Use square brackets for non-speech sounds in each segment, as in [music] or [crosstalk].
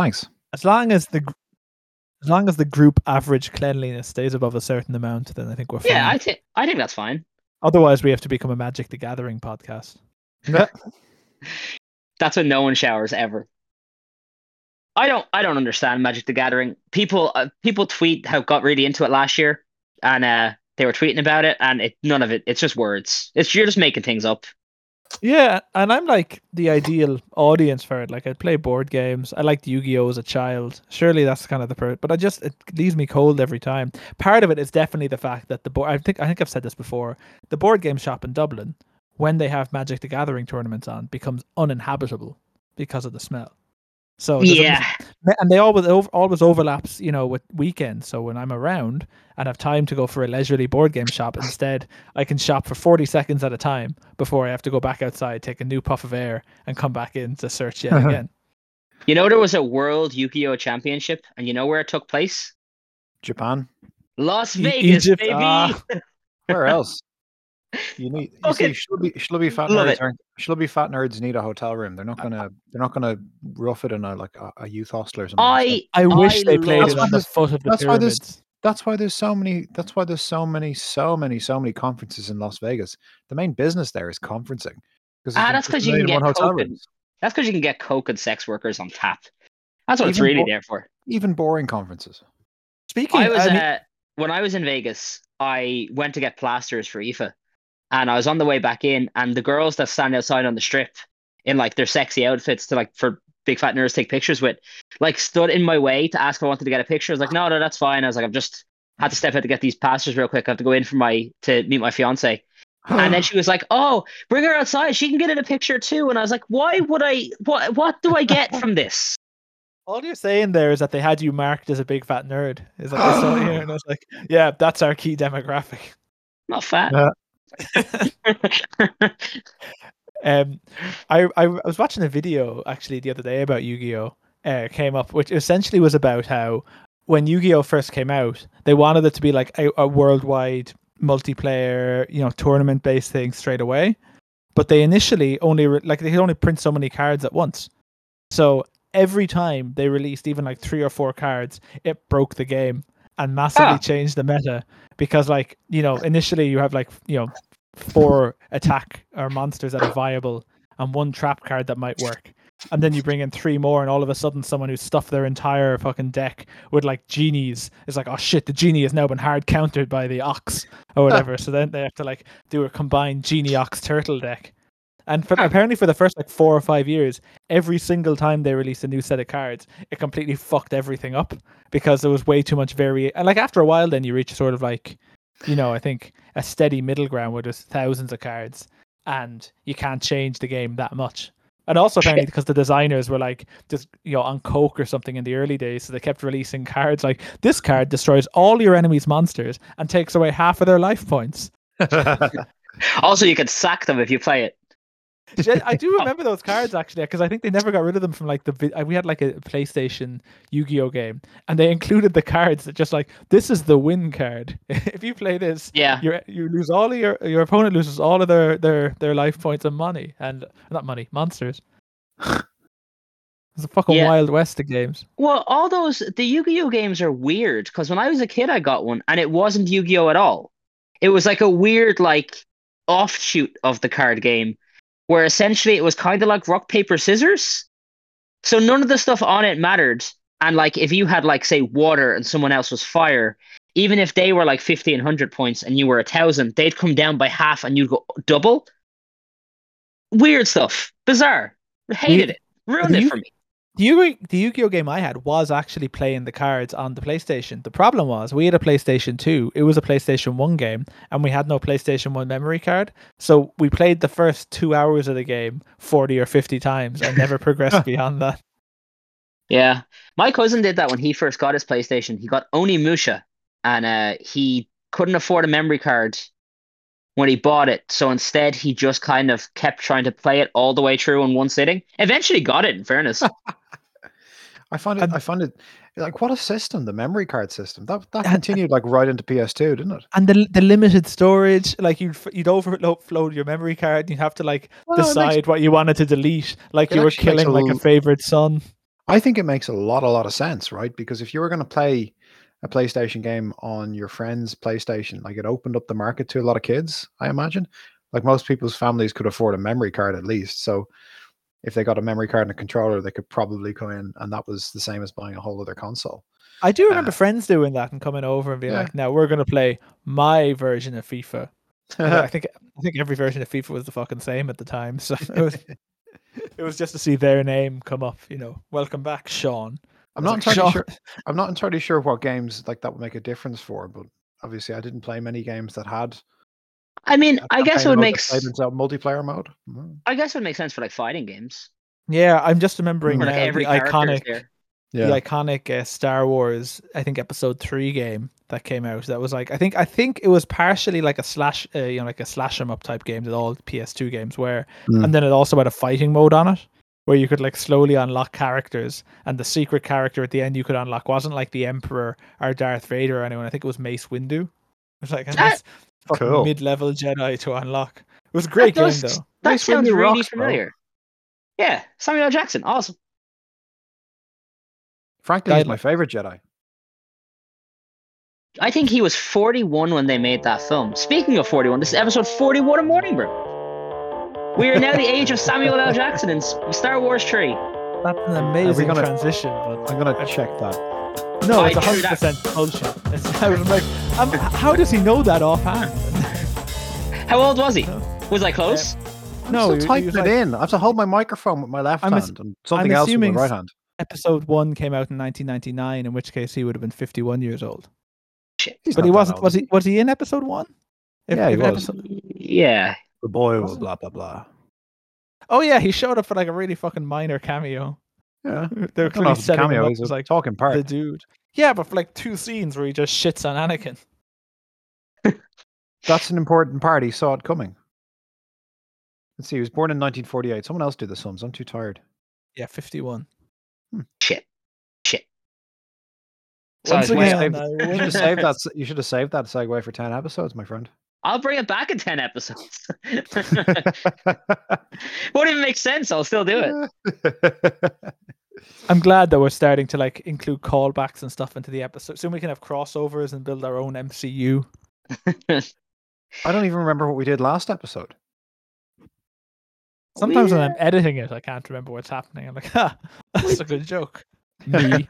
thanks. As long as the as long as the group average cleanliness stays above a certain amount, then I think we're fine. Yeah, I think I think that's fine. Otherwise, we have to become a Magic the Gathering podcast. [laughs] That's when no one showers ever. I don't I don't understand Magic the Gathering. People uh, people tweet how got really into it last year, and uh, they were tweeting about it, and it none of it. It's just words. It's you're just making things up. Yeah, and I'm like the ideal audience for it. Like I play board games. I liked Yu-Gi-Oh as a child. Surely that's kind of the per but I just it leaves me cold every time. Part of it is definitely the fact that the board I think I think I've said this before. The board game shop in Dublin, when they have Magic the Gathering tournaments on, becomes uninhabitable because of the smell. So Yeah, almost- and they always over, always overlaps, you know, with weekends. So when I'm around and have time to go for a leisurely board game shop, instead I can shop for 40 seconds at a time before I have to go back outside, take a new puff of air, and come back in to search yet [laughs] again. you know there was a World Yu-Gi-Oh Championship, and you know where it took place? Japan. Las E- Vegas, Egypt, baby. ah. [laughs] Where else? You need. [laughs] You Okay. see, schlubby, schlubby fat Love nerds it. aren't. Schlubby fat nerds need a hotel room. They're not gonna. They're not gonna rough it in a like a, a youth hostel or something. I I wish they played That's it why on the foot of the that's why this- That's why there's so many. That's why there's so many, so many, so many conferences in Las Vegas. The main business there is conferencing. Because Ah, that's 'cause you can get hotel coke and- rooms. That's because you can get coke and sex workers on tap. That's what it's really more- there for. Even boring conferences. Speaking, I was I mean, uh, when I was in Vegas, I went to get plasters for Aoife, and I was on the way back in, and the girls that stand outside on the strip in like their sexy outfits to like for big fat nerds take pictures with, like stood in my way to ask if I wanted to get a picture. I was like, no, no, that's fine. I was like, I've just had to step out to get these plasters real quick. I have to go in for my to meet my fiance. And then she was like, "Oh, bring her outside. She can get in a picture too." And I was like, "Why would I? What? What do I get from this?" all you're saying there is that they had you marked as a big fat nerd. Is like I saw it here and I was like, yeah, that's our key demographic. Not fat. Yeah. Um, I, I was watching a video actually the other day about Yu-Gi-Oh. Uh, came up, which essentially was about how when Yu-Gi-Oh first came out, they wanted it to be like a, a worldwide multiplayer, you know, tournament-based thing straight away. But they initially only re- like they could only print so many cards at once. So every time they released even like three or four cards, it broke the game and massively Ah. changed the meta because like you know initially you have like you know four attack or monsters that are viable and one trap card that might work. And then you bring in three more, and all of a sudden, someone who's stuffed their entire fucking deck with like genies is like, oh shit, the genie has now been hard countered by the ox or whatever. so then they have to like do a combined genie ox turtle deck. And for, Huh. apparently, for the first like four or five years, every single time they released a new set of cards, it completely fucked everything up because there was way too much vari. And like after a while, then you reach sort of like, you know, I think a steady middle ground where there's thousands of cards and you can't change the game that much. And also apparently because the designers were like just you know on coke or something in the early days, so they kept releasing cards like this card destroys all your enemy's monsters and takes away half of their life points. [laughs] [laughs] Also, you could sack them if you play it. [laughs] I do remember those cards actually because I think they never got rid of them from like the uh, we had like a PlayStation Yu-Gi-Oh game and they [laughs] included the cards that just like this is the win card. [laughs] if you play this, Yeah. you you lose all of your your opponent loses all of their their their life points and money and not money monsters. It's a fucking Yeah. wild west of games. Well, all those the Yu-Gi-Oh games are weird because when I was a kid, I got one and it wasn't Yu-Gi-Oh at all. It was like a weird like offshoot of the card game, where essentially it was kind of like rock paper scissors. So none of the stuff on it mattered, and like if you had like say water and someone else was fire, even if they were like fifteen hundred points and you were a thousand, they'd come down by half and you'd go double. Weird stuff, bizarre. Hated it, ruined it you- for me. The Yu the Yu-Gi-Oh game I had was actually playing the cards on the PlayStation. The problem was we had a PlayStation 2. It was a PlayStation 1 game and we had no PlayStation 1 memory card. So we played the first 2 hours of the game 40 or 50 times and never [laughs] progressed beyond that. Yeah, my cousin did that when he first got his PlayStation. He got Onimusha, and uh, he couldn't afford a memory card when he bought it. So instead, he just kind of kept trying to play it all the way through in one sitting. Eventually, got it. In fairness, [laughs] I find it. And- I find it like what a system. The memory card system that that And- uh, continued like right into PS2, didn't it? And the the limited storage, like you'd you'd overload your memory card and you'd have to like Well, it makes- decide what you wanted to delete, like you were killing a like a favorite son. I think it makes a lot, a lot of sense, right? Because if you were going to play a PlayStation game on your friend's PlayStation, like it opened up the market to a lot of kids, I imagine. Like most people's families could afford a memory card at least. So if they got a memory card and a controller, they could probably come in, and that was the same as buying a whole other console. I do remember Uh, friends doing that and coming over and being Yeah. like, "Now we're gonna play my version of FIFA." [laughs] I think I think every version of FIFA was the fucking same at the time, so it was [laughs] it was just to see their name come up. You know, welcome back, Sean. I'm not like, entirely "Sean." sure. I'm not entirely sure what games like that would make a difference for, but obviously I didn't play many games that had. I mean, a I guess campaign it would make that played s- into multiplayer mode. Mm. I guess it would make sense for like fighting games. Yeah, I'm just remembering Mm. Where, now like every the iconic. Yeah, the iconic uh, Star Wars, I think Episode Three game that came out. That was like I think I think it was partially like a slash, uh, you know, like a slash 'em up type game that all PS2 games were, Mm. and then it also had a fighting mode on it where you could like slowly unlock characters, and the secret character at the end you could unlock wasn't like the Emperor or Darth Vader or anyone. I think it was Mace Windu. It was like a That- nice fucking Cool. mid-level Jedi to unlock. It was a great That game does- though. That Mace sounds really rocks, bro. familiar. Yeah, Samuel L. Jackson, awesome. frankly, he's Guideline. my favorite Jedi. I think he was 41 when they made that film. Speaking of 41, this is episode 41 of Morning Brew. We are now the [laughs] age of Samuel L. Jackson in Star Wars 3. That's an amazing gonna- transition. But I'm gonna check that. No, I it's knew hundred percent bullshit. It's, [laughs] I was like, um, how does he know that offhand? How old was he? Was I close? I'm No, still he- he typing was it like- in. I have to hold my microphone with my left I'm hand and something else with my right hand. Episode one came out in 1999, in which case he would have been 51 years old. He's but he wasn't. old, Was he? Was he in episode one? If- Yeah, he if was. episode- Yeah. The boy Was blah blah blah. Oh yeah, he showed up for like a really fucking minor cameo. Yeah, [laughs] They were I don't know clearly if it's a him up He's as like talking part. the dude. Yeah, but for like two scenes where he just shits on Anakin. [laughs] That's an important part. He saw it coming. Let's see. He was born in 1948. Someone else do the sums. I'm too tired. Yeah, 51. Hmm. Shit. Shit. So Once I again, way You should have saved [laughs] that. s- You should have saved that segue for 10 episodes, my friend. I'll bring it back in 10 episodes. [laughs] [laughs] Won't even make sense. I'll still do it. I'm glad that we're starting to like include callbacks and stuff into the episode. Soon we can have crossovers and build our own MCU. [laughs] I don't even remember what we did last episode. Sometimes when I'm uh, editing it, I can't remember what's happening. I'm like, ha, ah, that's a good joke. Me.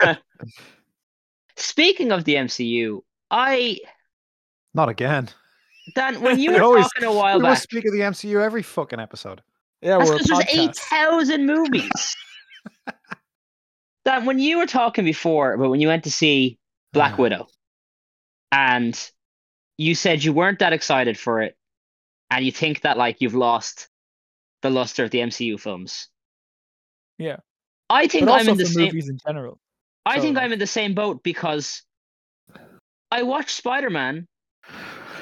Speaking of the MCU, I Not again. Dan, when you [laughs] were always- talking a while We back, must speak of the MCU every fucking episode. Yeah, that's because there's eight podcast. thousand movies. [laughs] Dan, when you were talking before about when you went to see Black Ah. Widow, and you said you weren't that excited for it, and you think that like you've lost the luster of the MCU films. Yeah. I think But I'm in the same. movies in general. I So, think I'm in the same boat because I watched Spider Man.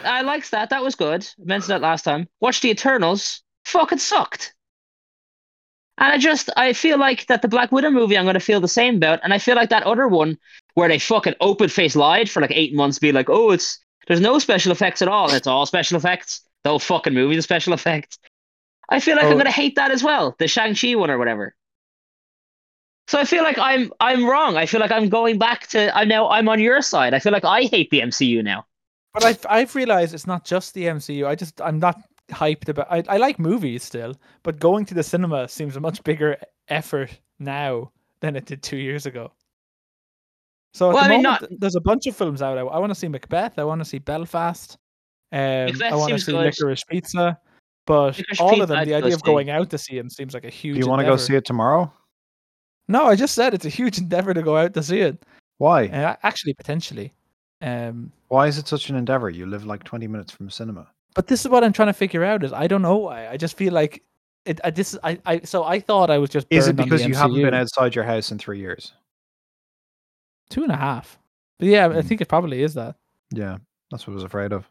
I liked that. That was good. I mentioned that last time. Watched the Eternals. Fucking sucked. And I just I feel like that the Black Widow movie I'm gonna feel the same about, and I feel like that other one where they fucking open face lied for like eight months, be like, oh, it's there's no special effects at all, it's all special effects. The whole fucking movie, the special effects. I feel like I'm Oh. gonna hate that as well, the Shang Chi one or whatever. So I feel like I'm I'm wrong. I feel like I'm going back to I'm now I'm on your side. I feel like I hate the MCU now. But I've I've realized it's not just the MCU. I just I'm not hyped about. I I like movies still, but going to the cinema seems a much bigger effort now than it did two years ago. So at Well, the I mean, moment, there's a bunch of films out. I, I want to see Macbeth. I want to see Belfast. Um, I want to see good. Licorice Pizza. But Licorice all Pizza of them, I'd the idea of see. going out to see them seems like a huge. Do you want to go see it tomorrow? No, I just said it's a huge [laughs] endeavor to go out to see it. Why? Uh, actually, potentially. Um, Why is it such an endeavor? You live like 20 minutes from a cinema. but this is what I'm trying to figure out. Is I don't know why. I just feel like it. I, this I, I. So I thought I was just. Is it burned on the because you haven't been outside your house in three years? Two and a half. But yeah, I Mm. think it probably is that. Yeah, that's what I was afraid of.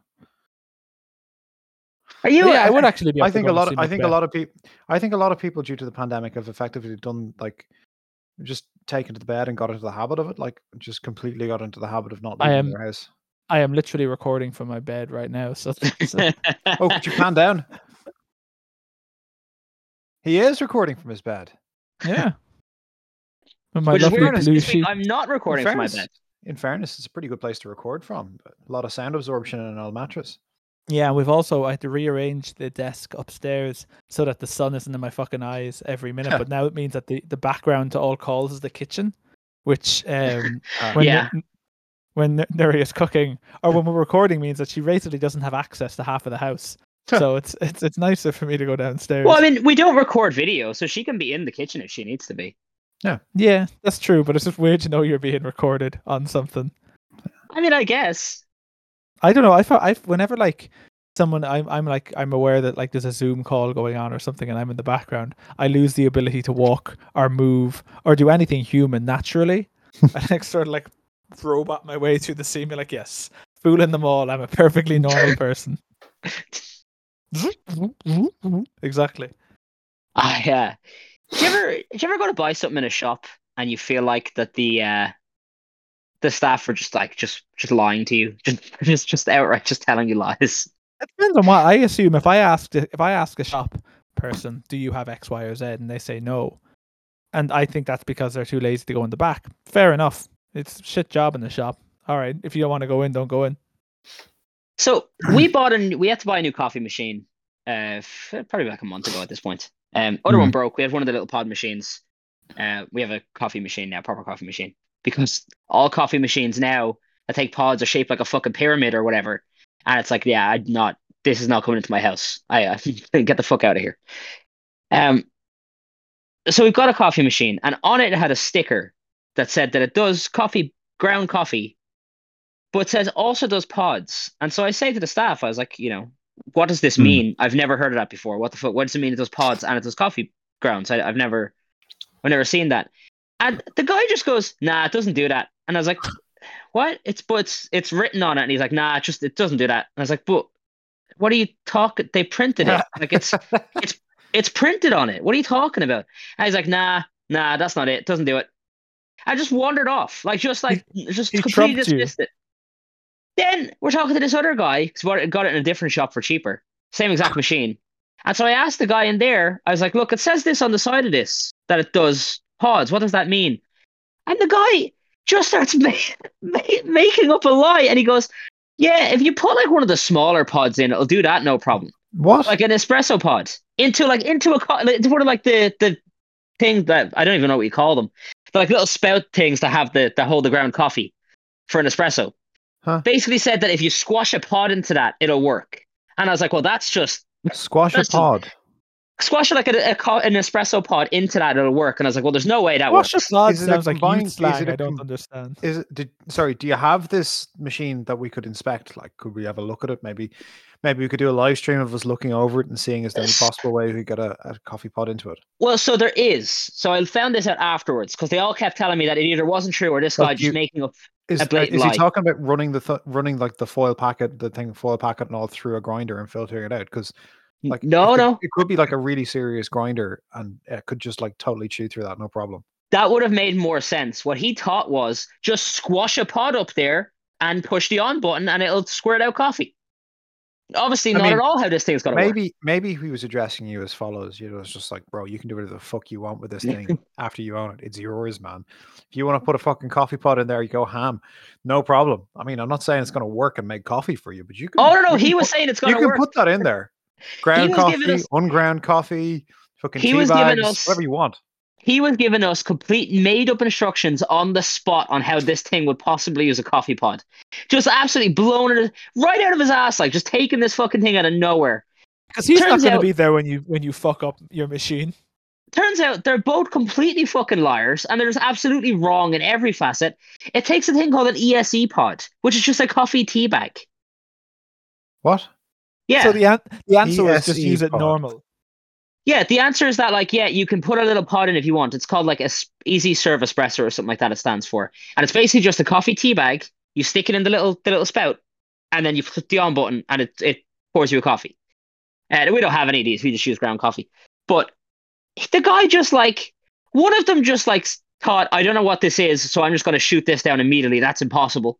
Are you? Yeah, I would actually be. I think a lot. Of, I think a lot of people. I think a lot of people, due to the pandemic, have effectively done like just taken to the bed and got into the habit of it. Like just completely got into the habit of not I leaving am- their house. I am literally recording from my bed right now. So, [laughs] [laughs] so Oh, could you pan down? He is recording from his bed. yeah. [laughs] My Which is lovely weird. 'cause blue sheet. I'm not recording from my bed. In fairness, it's a pretty good place to record from. but A lot of sound absorption in an old mattress. Yeah, we've also I had to rearrange the desk upstairs so that the sun isn't in my fucking eyes every minute. [laughs] but now it means that the, the background to all calls is the kitchen, which um [laughs] Uh, when Yeah. N- when Nuri is cooking or when we're recording means that she basically doesn't have access to half of the house. so it's it's it's nicer for me to go downstairs. Well, I mean, we don't record video, so she can be in the kitchen if she needs to be. Yeah, yeah, that's true, but it's just weird to know you're being recorded on something. I mean, I guess. I don't know. I I whenever like someone I'm I'm like I'm aware that like there's a Zoom call going on or something and I'm in the background. I lose the ability to walk or move or do anything human naturally. [laughs] I like sort of like robot my way through the scene. Be like, yes, fooling them all. I'm a perfectly normal person. [laughs] exactly. Ah, yeah. Do you ever, do you ever go to buy something in a shop and you feel like that the uh, the staff are just like just just lying to you, [laughs] just just just outright just telling you lies? It depends on what I assume. If I ask if I ask a shop person, do you have X, Y, or Z, and they say no, and I think that's because they're too lazy to go in the back. Fair enough. It's a shit job in the shop. All right, if you don't want to go in, don't go in. So we [coughs] bought a new- we had to buy a new coffee machine, uh, probably like a month ago at this point. Um, other one broke. We have one of the little pod machines. Uh, we have a coffee machine now, proper coffee machine, because all coffee machines now that take pods are shaped like a fucking pyramid or whatever, and it's like, yeah, I'm not. This is not coming into my house. I uh, [laughs] get the fuck out of here. Um, so we've got a coffee machine, and on it it had a sticker that said that it does coffee, ground coffee, but says also does pods. And so I say to the staff, I was like, you know, what does this Hmm. mean? I've never heard of that before. What the fuck? What does it mean it does pods and it does coffee grounds? I, I've never, I've never seen that. And the guy just goes, nah, it doesn't do that. And I was like, what? It's but it's it's written on it. And he's like, nah, it just it doesn't do that. And I was like, but what are you talking? They printed it. Like it's [laughs] it's it's printed on it. What are you talking about? And he's like, nah, nah, that's not it. It doesn't do it. I just wandered off, like just like just he completely trumped you. dismissed it. Then we're talking to this other guy because we got it in a different shop for cheaper, same exact machine. And so I asked the guy in there, I was like, look, it says this on the side of this that it does pods. What does that mean? And the guy just starts [laughs] ma- ma- making up a lie, and he goes, yeah, if you put like one of the smaller pods in, it'll do that, no problem What? like an espresso pod into like into a co- like, into one of like the the thing that I don't even know what you call them. They're like little spout things that have the that hold the ground coffee for an espresso. Huh. Basically said that if you squash a pod into that, it'll work. And I was like, well, that's just Squash That's a- pod. Squash like a, a an espresso pod into that, it'll work. And I was like, well, there's no way that Wash works. a pod Is it a sounds like combined- youth is slang. it a I don't com- understand. Is it? Did sorry? Do you have this machine that we could inspect? Like, could we have a look at it? Maybe, maybe we could do a live stream of us looking over it and seeing is there any possible way we could get a, a coffee pod into it? Well, so there is. So I found this out afterwards because they all kept telling me that it either wasn't true or this Like guy just you- making up. Is, A uh, blatant is he lie. talking about running the th- running like the foil packet, the thing foil packet and all through a grinder and filtering it out? Because Mm, like no, it no, it could be like a really serious grinder and it could just like totally chew through that, no problem. that would have made more sense. What he taught was just squash a pod up there and push the on button and it'll squirt out coffee. Obviously, I not mean, at all how this thing's going to work. Maybe maybe he was addressing you as follows. You know, it's just like, bro, you can do whatever the fuck you want with this thing [laughs] after you own it. It's yours, man. If you want to put a fucking coffee pot in there, you go ham. No problem. I mean, I'm not saying it's going to work and make coffee for you, but you can. Oh no, no, he was put- saying it's going to You can work. put that in there. Ground coffee, us- unground coffee, fucking He tea was bags, us- whatever you want. He was giving us complete made up instructions on the spot on how this thing would possibly use a coffee pod. Just absolutely blowing it right out of his ass, like just taking this fucking thing out of nowhere. Because he's not turns going to be there when you when you fuck up your machine. Turns out they're both completely fucking liars and they're just absolutely wrong in every facet. It takes a thing called an ESE pod, which is just a coffee tea bag. What? Yeah. So the an- the answer is just ESE use it pod. normal. Yeah, the answer is that like yeah, you can put a little pod in if you want. It's called like a s- easy serve espresso or something like that. It stands for, and it's basically just a coffee tea bag. You stick it in the little the little spout, and then you put the on button, and it it pours you a coffee. And we don't have any of these. We just use ground coffee. But the guy just like one of them just like thought, I don't know what this is, so I'm just going to shoot this down immediately. That's impossible.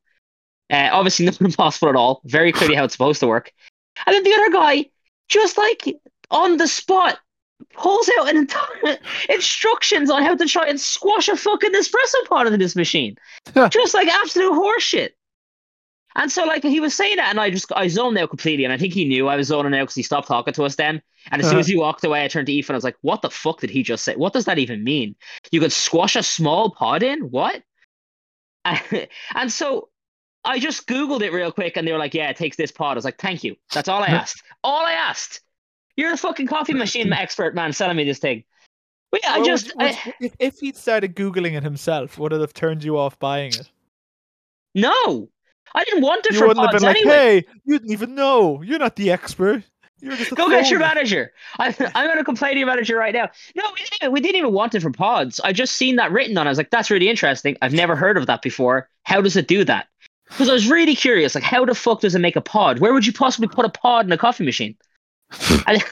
Uh, obviously, [laughs] not impossible at all. Very clearly how it's supposed to work. And then the other guy just like on the spot pulls out an entire [laughs] instructions on how to try and squash a fucking espresso pod into this machine. just like absolute horseshit. And so, like, he was saying that, and I just I zoned out completely. And I think he knew I was zoning out because he stopped talking to us then. And as soon uh-huh. as he walked away, I turned to Ethan. I was like, "What the fuck did he just say? What does that even mean? You could squash a small pod in? What?" [laughs] and so I just googled it real quick, and they were like, "Yeah, it takes this pod." I was like, "Thank you. That's all I asked. all I asked. You're the fucking coffee machine expert, man, selling me this thing." But yeah, I Well, just would- I- would- if, if he'd started googling it himself, would it have turned you off buying it? no, I didn't want it You for wouldn't have pods been like, anyway. "Hey, you didn't even know. You're not the expert. You're just a Go get your manager. I, I'm going to complain to your manager right now. No, we didn't, even, we didn't even want it for pods. I just seen that written on. it. I was like, that's really interesting. I've never heard of that before. How does it do that? Because I was really curious. Like, how the fuck does it make a pod? Where would you possibly put a pod in a coffee machine? [laughs] and,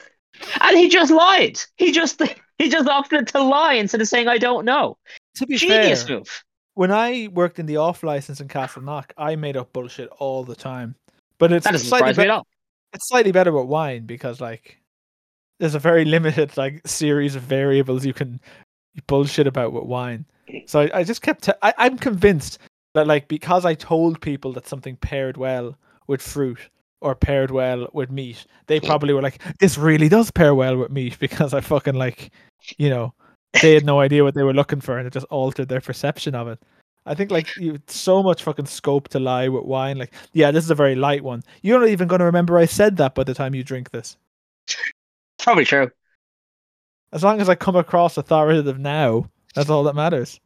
and he just lied. He just he just opted to lie instead of saying I don't know. To be Genius fair, move. when I worked in the off license in Castleknock, I made up bullshit all the time. But it's slightly surprise me at all. it's slightly better with wine because like there's a very [laughs] limited like series of variables you can bullshit about with wine. So I, I just kept t- I, I'm convinced that like because I told people that something paired well with fruit or paired well with meat, they probably were like, This really does pair well with meat [laughs] because I fucking like you know, they had no [laughs] idea what they were looking for and it just altered their perception of it. I think like you so much fucking scope to lie with wine. Like, yeah, this is a very light one. You're not even going to remember I said that by the time you drink this. Probably true. As long as I come across authoritative now, that's all that matters.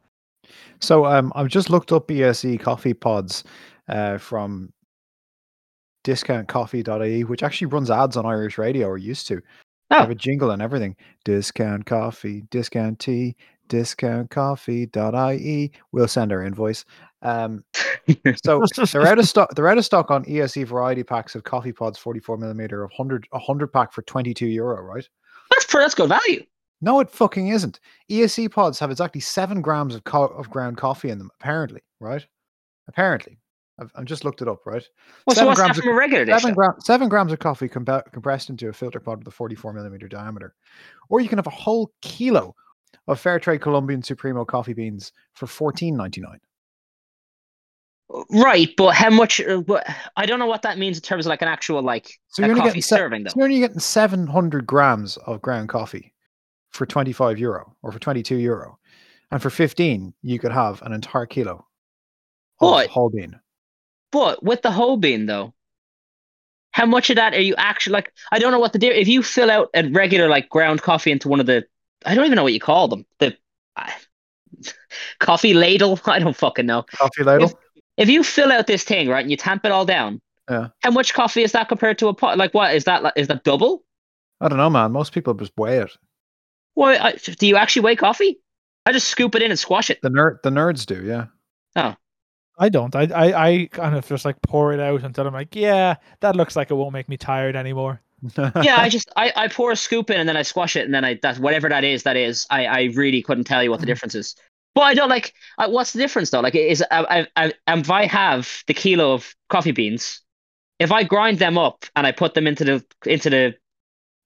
So um, I've just looked up ESE coffee pods uh, from discountcoffee.ie, which actually runs ads on Irish radio or used to. They Oh. have a jingle and everything. Discount coffee, discount tea, discountcoffee.ie. We'll send our invoice. Um, [laughs] so they're out of stock. They're out of stock on ESE variety packs of coffee pods, 44 millimeter, 100 100 pack for 22 euro, right? That's that's good value. No, it fucking isn't. ESE pods have exactly seven grams of co- of ground coffee in them. Apparently, right? Apparently, I've, I've just looked it up. Right? Well, so Seven what's that grams of- from a regular? Seven, gra- seven grams of coffee compa- compressed into a filter pod with a 44 millimeter diameter, or you can have a whole kilo of fair trade Colombian Supremo coffee beans for 14.99. Right, but how much? Uh, I don't know what that means in terms of like an actual like So you're coffee getting se- serving though. So you're only getting 700 grams of ground coffee for 25 euro or for 22 euro, and for 15 you could have an entire kilo of But- whole bean. But with the whole bean though, how much of that are you actually like? I don't know what to do. If you fill out a regular like ground coffee into one of the, I don't even know what you call them. The [laughs] coffee ladle. [laughs] I don't fucking know. Coffee ladle. If you fill out this thing right and you tamp it all down, Yeah. how much coffee is that compared to a pot? Like what is that? Like, is that double? I don't know, man. Most people just weigh it. Well, I, do you actually weigh coffee? I just scoop it in and squash it. The nerd, the nerds do, yeah. Oh, I don't. I, I I kind of just like pour it out until I'm like, yeah, that looks like it won't make me tired anymore. [laughs] yeah, I just I, I pour a scoop in and then I squash it and then I that whatever that is that is I I really couldn't tell you what the difference is. But I don't like uh, what's the difference though? Like is I, I, I if I have the kilo of coffee beans, if I grind them up and I put them into the into the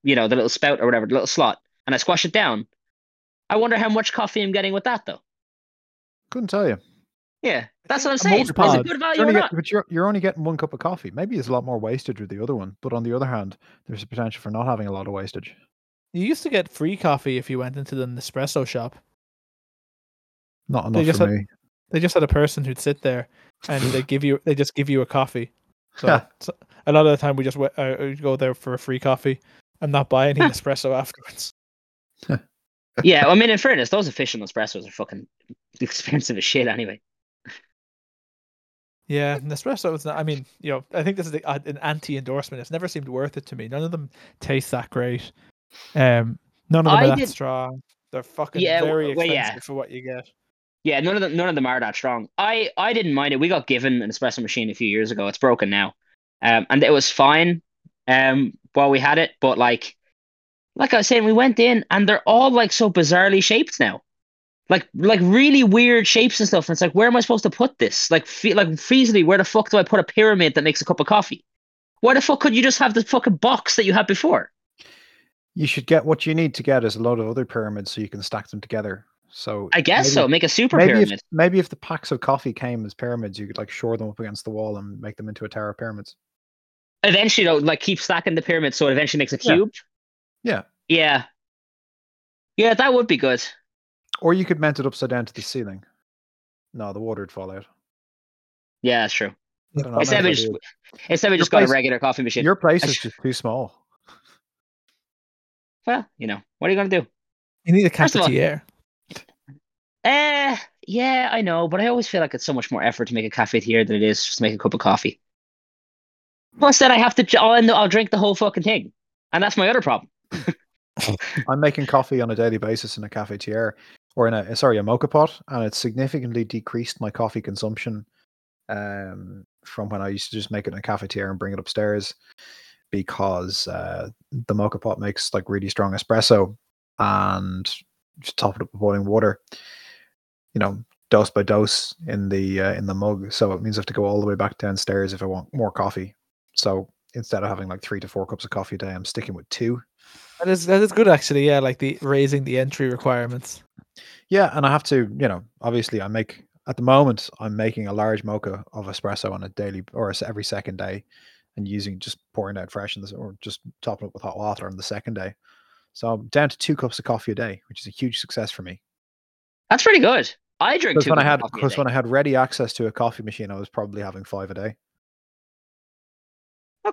you know the little spout or whatever the little slot and I squash it down, I wonder how much coffee I'm getting with that though. Couldn't tell you. Yeah, that's what I'm saying. most Is it pods- good You're value or not? get- but you're, you're only getting one cup of coffee. Maybe there's a lot more wastage with the other one, but on the other hand, there's a potential for not having a lot of wastage. You used to get free coffee if you went into the Nespresso shop. Not They enough just for had- me. They just had a person who'd sit there and they give you they just give you a coffee. So, [laughs] so a lot of the time we just went, uh, go there for a free coffee and not buy any [laughs] Nespresso afterwards. Yeah, I mean in fairness, those official espressos are fucking [laughs] expensive as shit anyway. Yeah, Nespresso is not. I mean, you know, I think this is the, uh, an anti-endorsement. It's never seemed worth it to me. None of them taste that great. Um, none of them I are that strong. They're fucking Yeah, very w- well, expensive yeah. for what you get. Yeah, none of them none of them are that strong. I I didn't mind it. We got given an espresso machine a few years ago. It's broken now. Um and it was fine um while we had it, but like like I was saying, we went in and they're all like so bizarrely shaped now. Like like really weird shapes and stuff. And it's like, where am I supposed to put this? Like fe- like feasibly, where the fuck do I put a pyramid that makes a cup of coffee? Why the fuck could you just have the fucking box that you had before? You should get what you need to get is a lot of other pyramids so you can stack them together. So I guess maybe- so. Make a super Maybe if, pyramid. maybe if the packs of coffee came as pyramids, you could like shore them up against the wall and make them into a tower of pyramids. Eventually, though, like keep stacking the pyramids so it eventually makes a cube. Yeah. Yeah. Yeah, Yeah, that would be good. Or you could mount it upside down to the ceiling. No, the water would fall out. Yeah, that's true. I don't know, Instead we just instead we Your just got a regular coffee machine. Your place is just too small. [laughs] Well, you know, what are you gonna do? You need a First of cafetiere. Eh, yeah, I know, but I always feel like it's so much more effort to make a cafetiere than it is just to make a cup of coffee. Plus, then I have to. j- I'll, end- I'll drink the whole fucking thing, and that's my other problem. [laughs] I'm making coffee on a daily basis in a cafetiere or in a sorry a mocha pot, and it's significantly decreased my coffee consumption um, from when I used to just make it in a cafetiere and bring it upstairs because uh, the mocha pot makes like really strong espresso and just top it up with boiling water. You know, dose by dose in the uh, in the mug, so it means I have to go all the way back downstairs if I want more coffee. So instead of having like three to four cups of coffee a day, I'm sticking with two. That is that is good actually. Yeah, like the raising the entry requirements. Yeah, and I have to, you know, obviously I make at the moment I'm making a large mocha of espresso on a daily or every second day, and using just pouring out fresh in this or just topping it with hot water on the second day. So I'm down to two cups of coffee a day, which is a huge success for me. That's pretty good. I drink Because two when I had of coffee a because when I had ready access to a coffee machine, I was probably having five a day.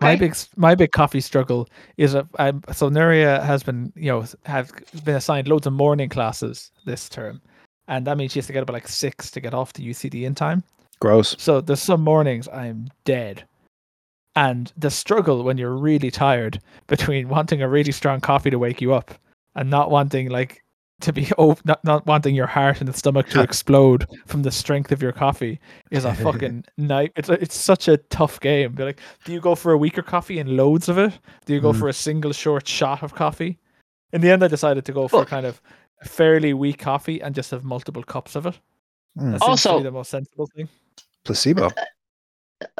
My big my big coffee struggle is a I'm, so Nuria has been you know have been assigned loads of morning classes this term, and that means she has to get up at like six to get off to UCD in time. Gross. So there's some mornings I'm dead. And the struggle when you're really tired between [laughs] wanting a really strong coffee to wake you up and not wanting like to be [laughs] oh not, not wanting your heart and the stomach to explode from the strength of your coffee is a [laughs] fucking night. It's a, it's such a tough game. Be like, do you go for a weaker coffee and loads of it? Do you go Mm. for a single short shot of coffee? In the end, I decided to go for Well- kind of a fairly weak coffee and just have multiple cups of it. Mm. That Also- the most sensible thing. Placebo.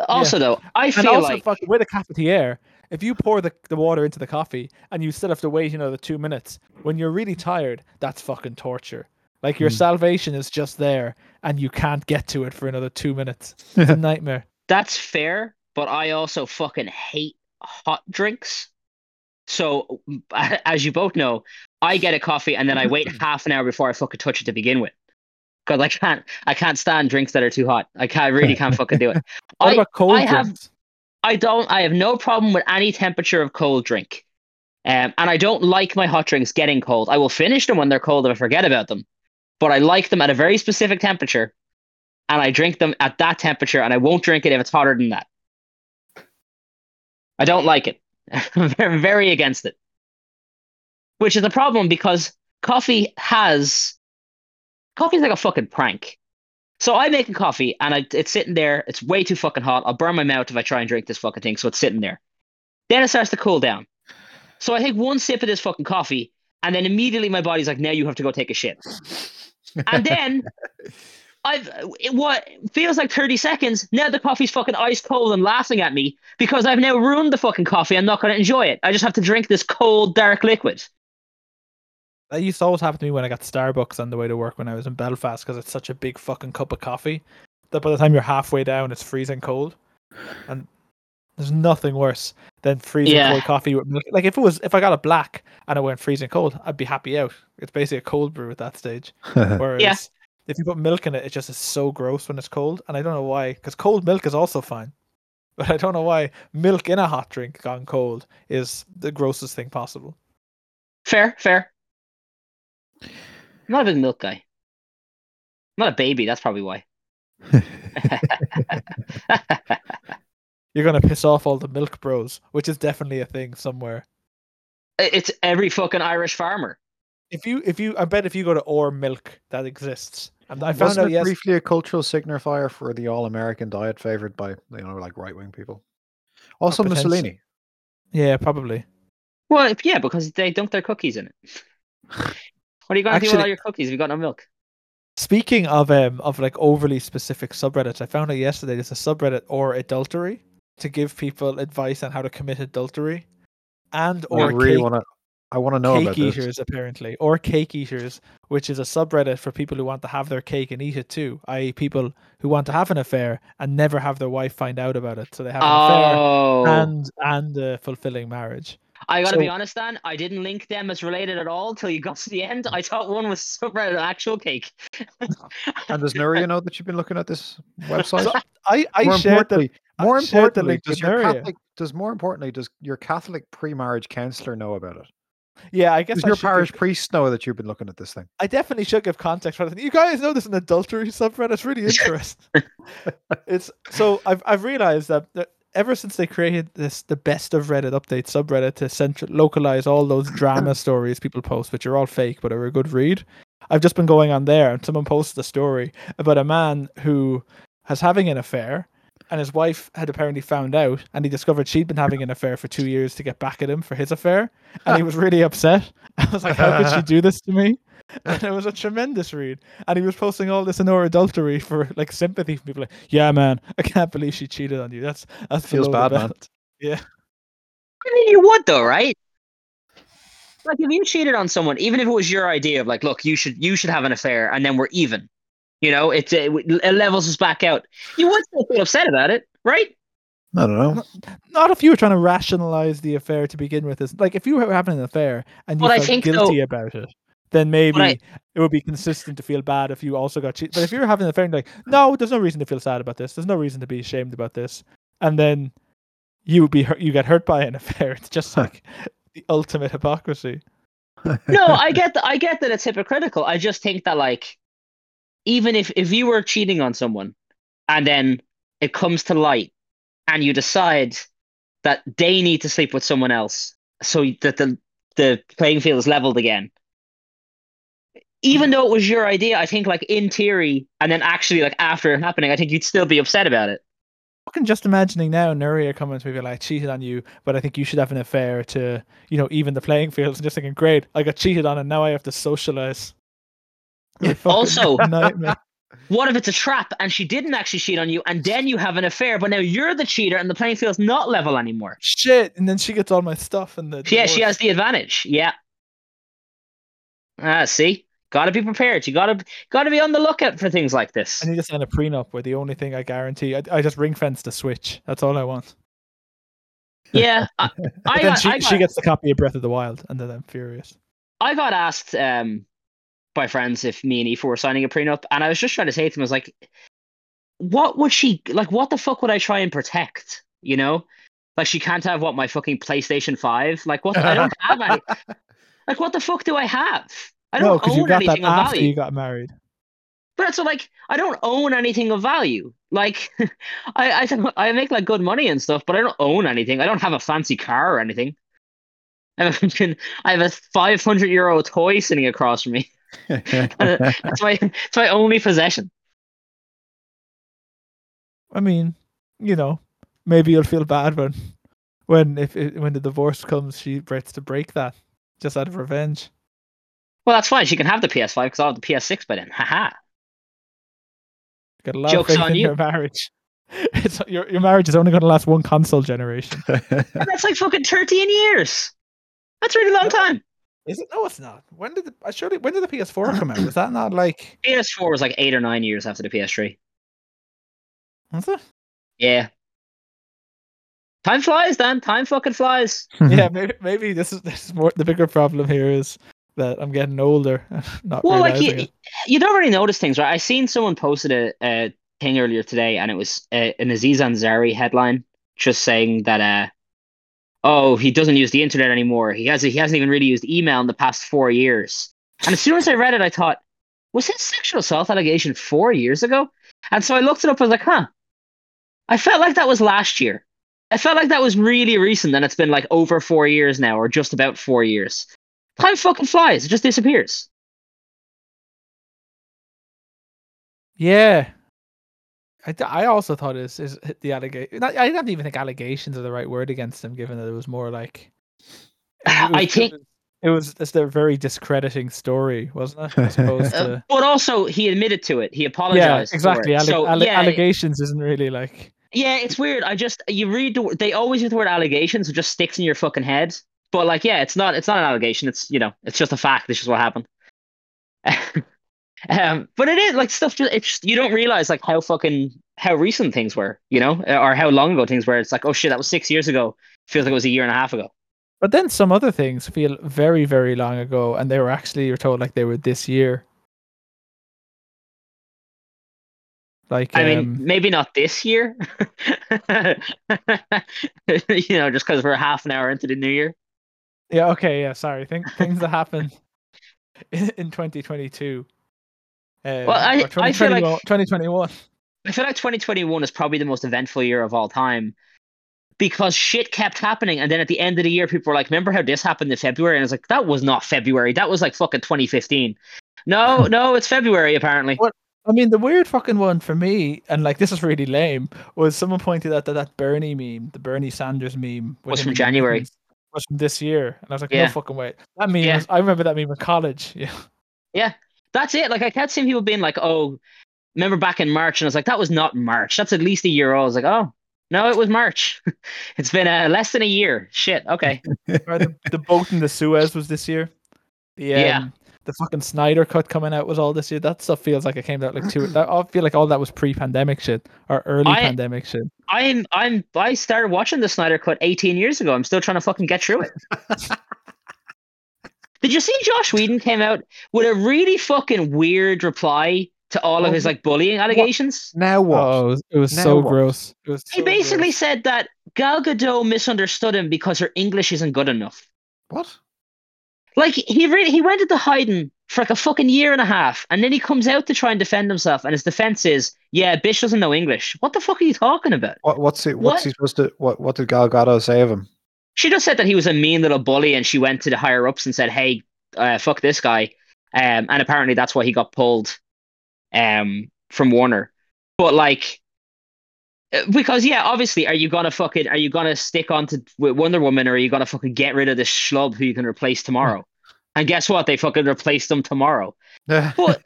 Also, though, I And feel also, like fuck, with a cafetiere, if you pour the, the water into the coffee and you still have to wait another two minutes, when you're really tired, that's fucking torture. Like your Mm. salvation is just there and you can't get to it for another two minutes. [laughs] It's a nightmare. that's fair, but I also fucking hate hot drinks. So, [laughs] as you both know, I get a coffee and then I wait [laughs] half an hour before I fucking touch it to begin with. Because I can't, I can't stand drinks that are too hot. I can't, I really can't fucking do it. What I, about cold I have- drinks? I don't, I have no problem with any temperature of cold drink. Um, and I don't like my hot drinks getting cold. I will finish them when they're cold if I forget about them. But I like them at a very specific temperature. And I drink them at that temperature and I won't drink it if it's hotter than that. I don't like it. [laughs] I'm very, against it. Which is a problem because coffee has coffee's like a fucking prank. So I'm making coffee and I, it's sitting there. It's way too fucking hot. I'll burn my mouth if I try and drink this fucking thing. So it's sitting there. Then it starts to cool down. So I take one sip of this fucking coffee, and then immediately my body's like, "Now you have to go take a shit." And then [laughs] I've it, what feels like thirty seconds. Now the coffee's fucking ice cold and laughing at me because I've now ruined the fucking coffee. I'm not going to enjoy it. I just have to drink this cold, dark liquid. That used to always happen to me when I got Starbucks on the way to work when I was in Belfast because it's such a big fucking cup of coffee that by the time you're halfway down, it's freezing cold. And there's nothing worse than freezing Yeah. cold coffee with milk. Like if it was, if I got a black and it went freezing cold, I'd be happy out. It's basically a cold brew at that stage. [laughs] Whereas if you put milk in it, it just is so gross when it's cold. And I don't know why, because cold milk is also fine. [laughs] But I don't know why milk in a hot drink gone cold is the grossest thing possible. Fair, fair. I'm not a big milk guy. I'm not a baby. That's probably why. [laughs] You're gonna piss off all the milk bros, which is definitely a thing somewhere. it's every fucking Irish farmer. If you, if you, I bet if you go to Or Milk, that exists. And I found Wasn't out it yes, briefly a cultural signifier for the all-American diet favored by you know like right-wing people? Also. Mussolini. yeah, probably. Well, yeah, because they dunk their cookies in it. [laughs] What are you going to do with all your cookies if you got no milk? Speaking of um of like overly specific subreddits, I found out yesterday there's a subreddit or adultery to give people advice on how to commit adultery, and or I or really cake, want to. I want to know cake about eaters this. apparently, or cake eaters, which is a subreddit for people who want to have their cake and eat it too, i.e., people who want to have an affair and never have their wife find out about it, so they have an affair Oh, and and a fulfilling marriage. I gotta be honest, Dan. I didn't link them as related at all till you got to the end. I thought one was [laughs] subreddit actual cake. [laughs] And does Nuria know that you've been looking at this website? So I I more shared the importantly, more I shared the importantly, link does your Catholic does more importantly does your Catholic pre-marriage counselor know about it? yeah. I guess Does I your should give- parish priest know that you've been looking at this thing? I definitely should give context for it. You guys know this is an adultery subreddit. It's really [laughs] interesting. it's so I've I've realized that, that ever since they created this the best of Reddit update subreddit to central localize all those [coughs] drama stories people post, which are all fake but are a good read. I've just been going on there and someone posted a story about a man who has having an affair and his wife had apparently found out and he discovered she'd been having an affair for two years to get back at him for his affair and he was really upset. [laughs] I was like, How could she [laughs] do this to me? [laughs] And it was a tremendous read. And he was posting all this in our adultery for like sympathy from people like, Yeah, man, I can't believe she cheated on you. That's that's Feels bad, man. [laughs] belt." I mean, you would though, right? Like if you cheated on someone, even if it was your idea of like, look, you should you should have an affair, and then we're even. You know, it, it, uh, it levels us back out. You would still feel upset about it, right? I don't know. Not if you were trying to rationalize the affair to begin with. Is like if you were having an affair and you But I felt think, guilty though- about it, then maybe I- it would be consistent to feel bad if you also got cheated. But if you're having an affair and like, no, there's no reason to feel sad about this. There's no reason to be ashamed about this, and then you would be hurt, you get hurt by an affair. [laughs] It's just like the ultimate hypocrisy. [laughs] No, I get that. I get that it's hypocritical. I just think that like, even if if you were cheating on someone, and then it comes to light, and you decide that they need to sleep with someone else, so that the the playing field is leveled again. Even though it was your idea, I think like in theory, and then actually like after it happening, I think you'd still be upset about it. Fucking just imagining now Nuria coming to me like cheated on you, but I think you should have an affair to, you know, even the playing fields and just thinking, Great, I got cheated on and now I have to socialize. [laughs] What a fucking Also- [laughs] nightmare. What if it's a trap and she didn't actually cheat on you, and then you have an affair, but now you're the cheater and the playing field's not level anymore? Shit. And then she gets all my stuff and the Yeah, she has the advantage. Yeah. Ah, see, gotta be prepared. You gotta gotta be on the lookout for things like this. I need to sign a prenup where the only thing I guarantee I, I just ring fence the switch. That's all I want. [laughs] Yeah, I, [laughs] I then got, she, I, she gets the copy of Breath of the Wild and then I'm furious. I got asked um by friends if me and Aoife were signing a prenup, and I was just trying to say to them, I was like, what would she like? What the fuck would I try and protect? You know, like she can't have what my fucking PlayStation Five. Like what? I don't [laughs] have any. Like what the fuck do I have? I no, don't because own you got that anything of after value. you got married. But so like I don't own anything of value. Like [laughs] I I I make like good money and stuff, but I don't own anything. I don't have a fancy car or anything. [laughs] I have a, fucking- I have five hundred euro toy sitting across from me. [laughs] That's uh, my it's my only possession. I mean, you know, maybe you'll feel bad when when if it, when the divorce comes, she breaks to break that just out of revenge. Well, that's fine. She can have the PS5 because I'll have the PS6 by then. Haha. Got a lot Joke's of faith on in you. your marriage. [laughs] It's your your marriage is only going to last one console generation. [laughs] That's like fucking thirteen years. That's a really long time. Is it? No, it's not. When did the, I surely when did the PS4 come out? Was that not like? PS4 was like eight or nine years after the PS3. Was it? Yeah. Time flies, Dan. Time fucking flies. [laughs] yeah, maybe maybe this is this is more the bigger problem here is that I'm getting older. [laughs] Not Well, like you, it. you don't really notice things, right? I seen someone posted a, a thing earlier today, and it was uh, an Aziz Ansari headline, just saying that, uh, oh, he doesn't use the internet anymore. He has he hasn't even really used email in the past four years. And as soon as I read it, I thought, was his sexual assault allegation four years ago? And so I looked it up. I was like, huh. I felt like that was last year. I felt like that was really recent, and it's been like over four years now, or just about four years. Time fucking flies. It just disappears. Yeah. I, th- I also thought is is the allegation. I don't even think allegations are the right word against him, given that it was more like. it I was- think- it was just a very discrediting story, wasn't it? As [laughs] opposed Uh, to but also, he admitted to it. He apologized. yeah, exactly. For it. Alle- so alle- yeah, allegations isn't really like yeah, it's weird. I just you read the, they always use the word allegations, it just sticks in your fucking head. But like, yeah, it's not it's not an allegation. It's you know, it's just a fact. This is what happened. [laughs] um, but it is like stuff. Just it's just, you don't realize like how fucking how recent things were, you know, or how long ago things were. It's like, oh shit, that was six years ago. Feels like it was a year and a half ago. But then some other things feel very, very long ago, and they were actually you're told like they were this year. Like I mean, um, maybe not this year. [laughs] you know, just because we're half an hour into the new year. Yeah, okay, yeah, sorry. Think things that happened [laughs] in, in 2022. Um, Well, I- I feel like- 2021. I feel like 2021 is probably the most eventful year of all time because shit kept happening. And then at the end of the year, people were like, remember how this happened in February? And it's like, that was not February. That was like fucking 2015. No, [laughs] no, it's February, apparently. What? I mean, the weird fucking one for me, and like this is really lame, was someone pointed out that that Bernie meme, the Bernie Sanders meme, Was from January. Was from this year, and I was like, Yeah. no fucking way. That meme, Yeah. was, I remember that meme in college. [laughs] Yeah, Yeah, That's it. Like, I kept seeing people being like, oh, remember back in March? And I was like, that was not March. That's at least a year old. I was like, oh, no, it was March. [laughs] it's been uh, less than a year. Shit. Okay. [laughs] the, the boat in the Suez was this year. The um, Yeah. The fucking Snyder cut coming out was all this year. That stuff feels like it came out like two. That, I feel like all that was pre-pandemic shit or early I- pandemic shit. I'm, I'm, I started watching the Snyder Cut 18 years ago. I'm still trying to fucking get through it. [laughs] Did you see Joss Whedon came out with a really fucking weird reply to all of his like bullying allegations? Now what? Oh, it was, it was so what? gross. It was. He so basically gross. said that Gal Gadot misunderstood him because her English isn't good enough. What? Like he really he went into hiding for like a fucking year and a half, and then he comes out to try and defend himself, and his defense is, "Yeah, bitch doesn't know English." What the fuck are you talking about? What? What's? What? What's he supposed to? What? What did Gal Gadot say of him? She just said that he was a mean little bully, and she went to the higher ups and said, "Hey, uh, fuck this guy," um, and apparently that's why he got pulled, um, from Warner. But like, because yeah, obviously, are you gonna fucking are you gonna stick on to with Wonder Woman, or are you gonna fucking get rid of this schlub who you can replace tomorrow? [laughs] And guess what? They fucking replaced them tomorrow. [laughs] but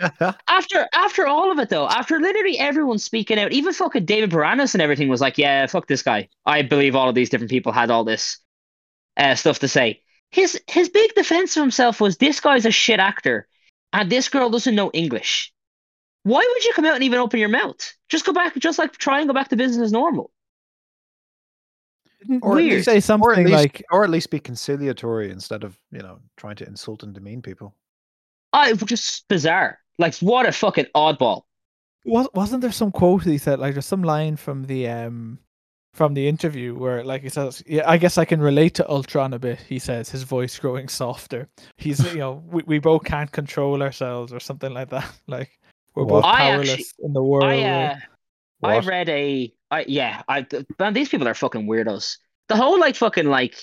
After after all of it though, after literally everyone speaking out, even fucking David Boreanaz and everything was like, "Yeah, fuck this guy." I believe all of these different people had all this uh, stuff to say. His his big defense of himself was, "This guy's a shit actor, and this girl doesn't know English." Why would you come out and even open your mouth? Just go back, just like try and go back to business as normal. Or at Weird. say or something least, like or at least be conciliatory instead of you know trying to insult and demean people. I just bizarre. Like what a fucking oddball. was wasn't there some quote he said like there's some line from the um from the interview where like he says yeah I guess I can relate to Ultron a bit he says his voice growing softer he's you know we, we both can't control ourselves or something like that [laughs] like we're both I powerless actually- in the world I uh, I read a I yeah, I man, these people are fucking weirdos. The whole like fucking like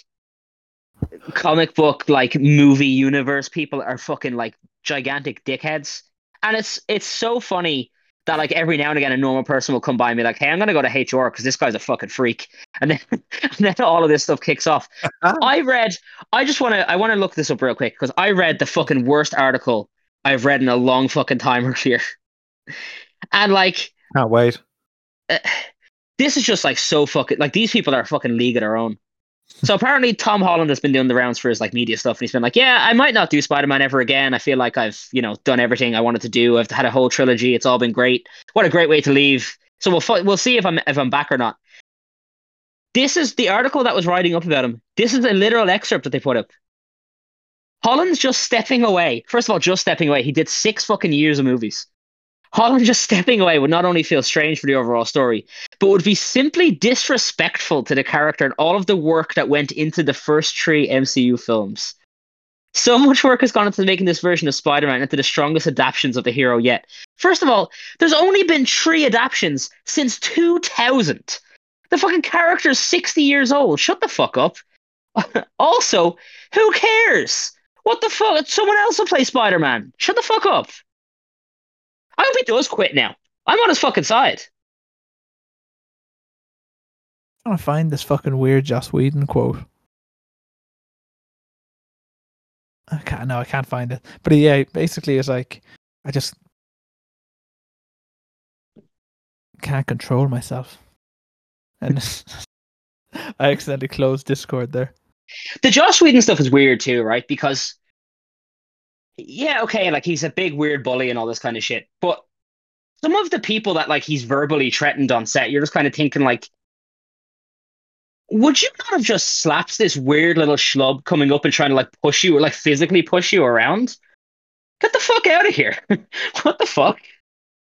comic book like movie universe people are fucking like gigantic dickheads. And it's it's so funny that like every now and again a normal person will come by and be like, "Hey, I'm gonna go to HR because this guy's a fucking freak," and then [laughs] and then all of this stuff kicks off. [laughs] I read. I just want to. I want to look this up real quick because I read the fucking worst article I've read in a long fucking time [laughs] earlier, and like Can't wait. uh, this is just like so fucking like these people are fucking league of their own. So apparently Tom Holland has been doing the rounds for his like media stuff, and he's been like, "Yeah, I might not do Spider Man ever again. I feel like I've you know done everything I wanted to do. I've had a whole trilogy. It's all been great. What a great way to leave. So we'll fu- we'll see if I'm if I'm back or not." This is the article that was writing up about him. This is a literal excerpt that they put up. Holland's just stepping away. First of all, just stepping away. He did six fucking years of movies. Holland just [laughs] stepping away would not only feel strange for the overall story, but would be simply disrespectful to the character and all of the work that went into the first three MCU films. So much work has gone into making this version of Spider Man into the strongest adaptations of the hero yet. First of all, there's only been three adaptations since 2000. The fucking character's 60 years old. Shut the fuck up. [laughs] also, who cares? What the fuck? Someone else will play Spider Man. Shut the fuck up. I hope he does quit now. I'm on his fucking side. I'm trying to find this fucking weird Joss Whedon quote I can't no I can't find it but yeah basically it's like I just can't control myself and [laughs] I accidentally closed Discord there The Joss Whedon stuff is weird too, right? Because yeah, okay, like he's a big weird bully and all this kind of shit, but some of the people that like he's verbally threatened on set, you're just kind of thinking like, would you not have just slapped this weird little schlub coming up and trying to like push you or like physically push you around? Get the fuck out of here! [laughs] what the fuck?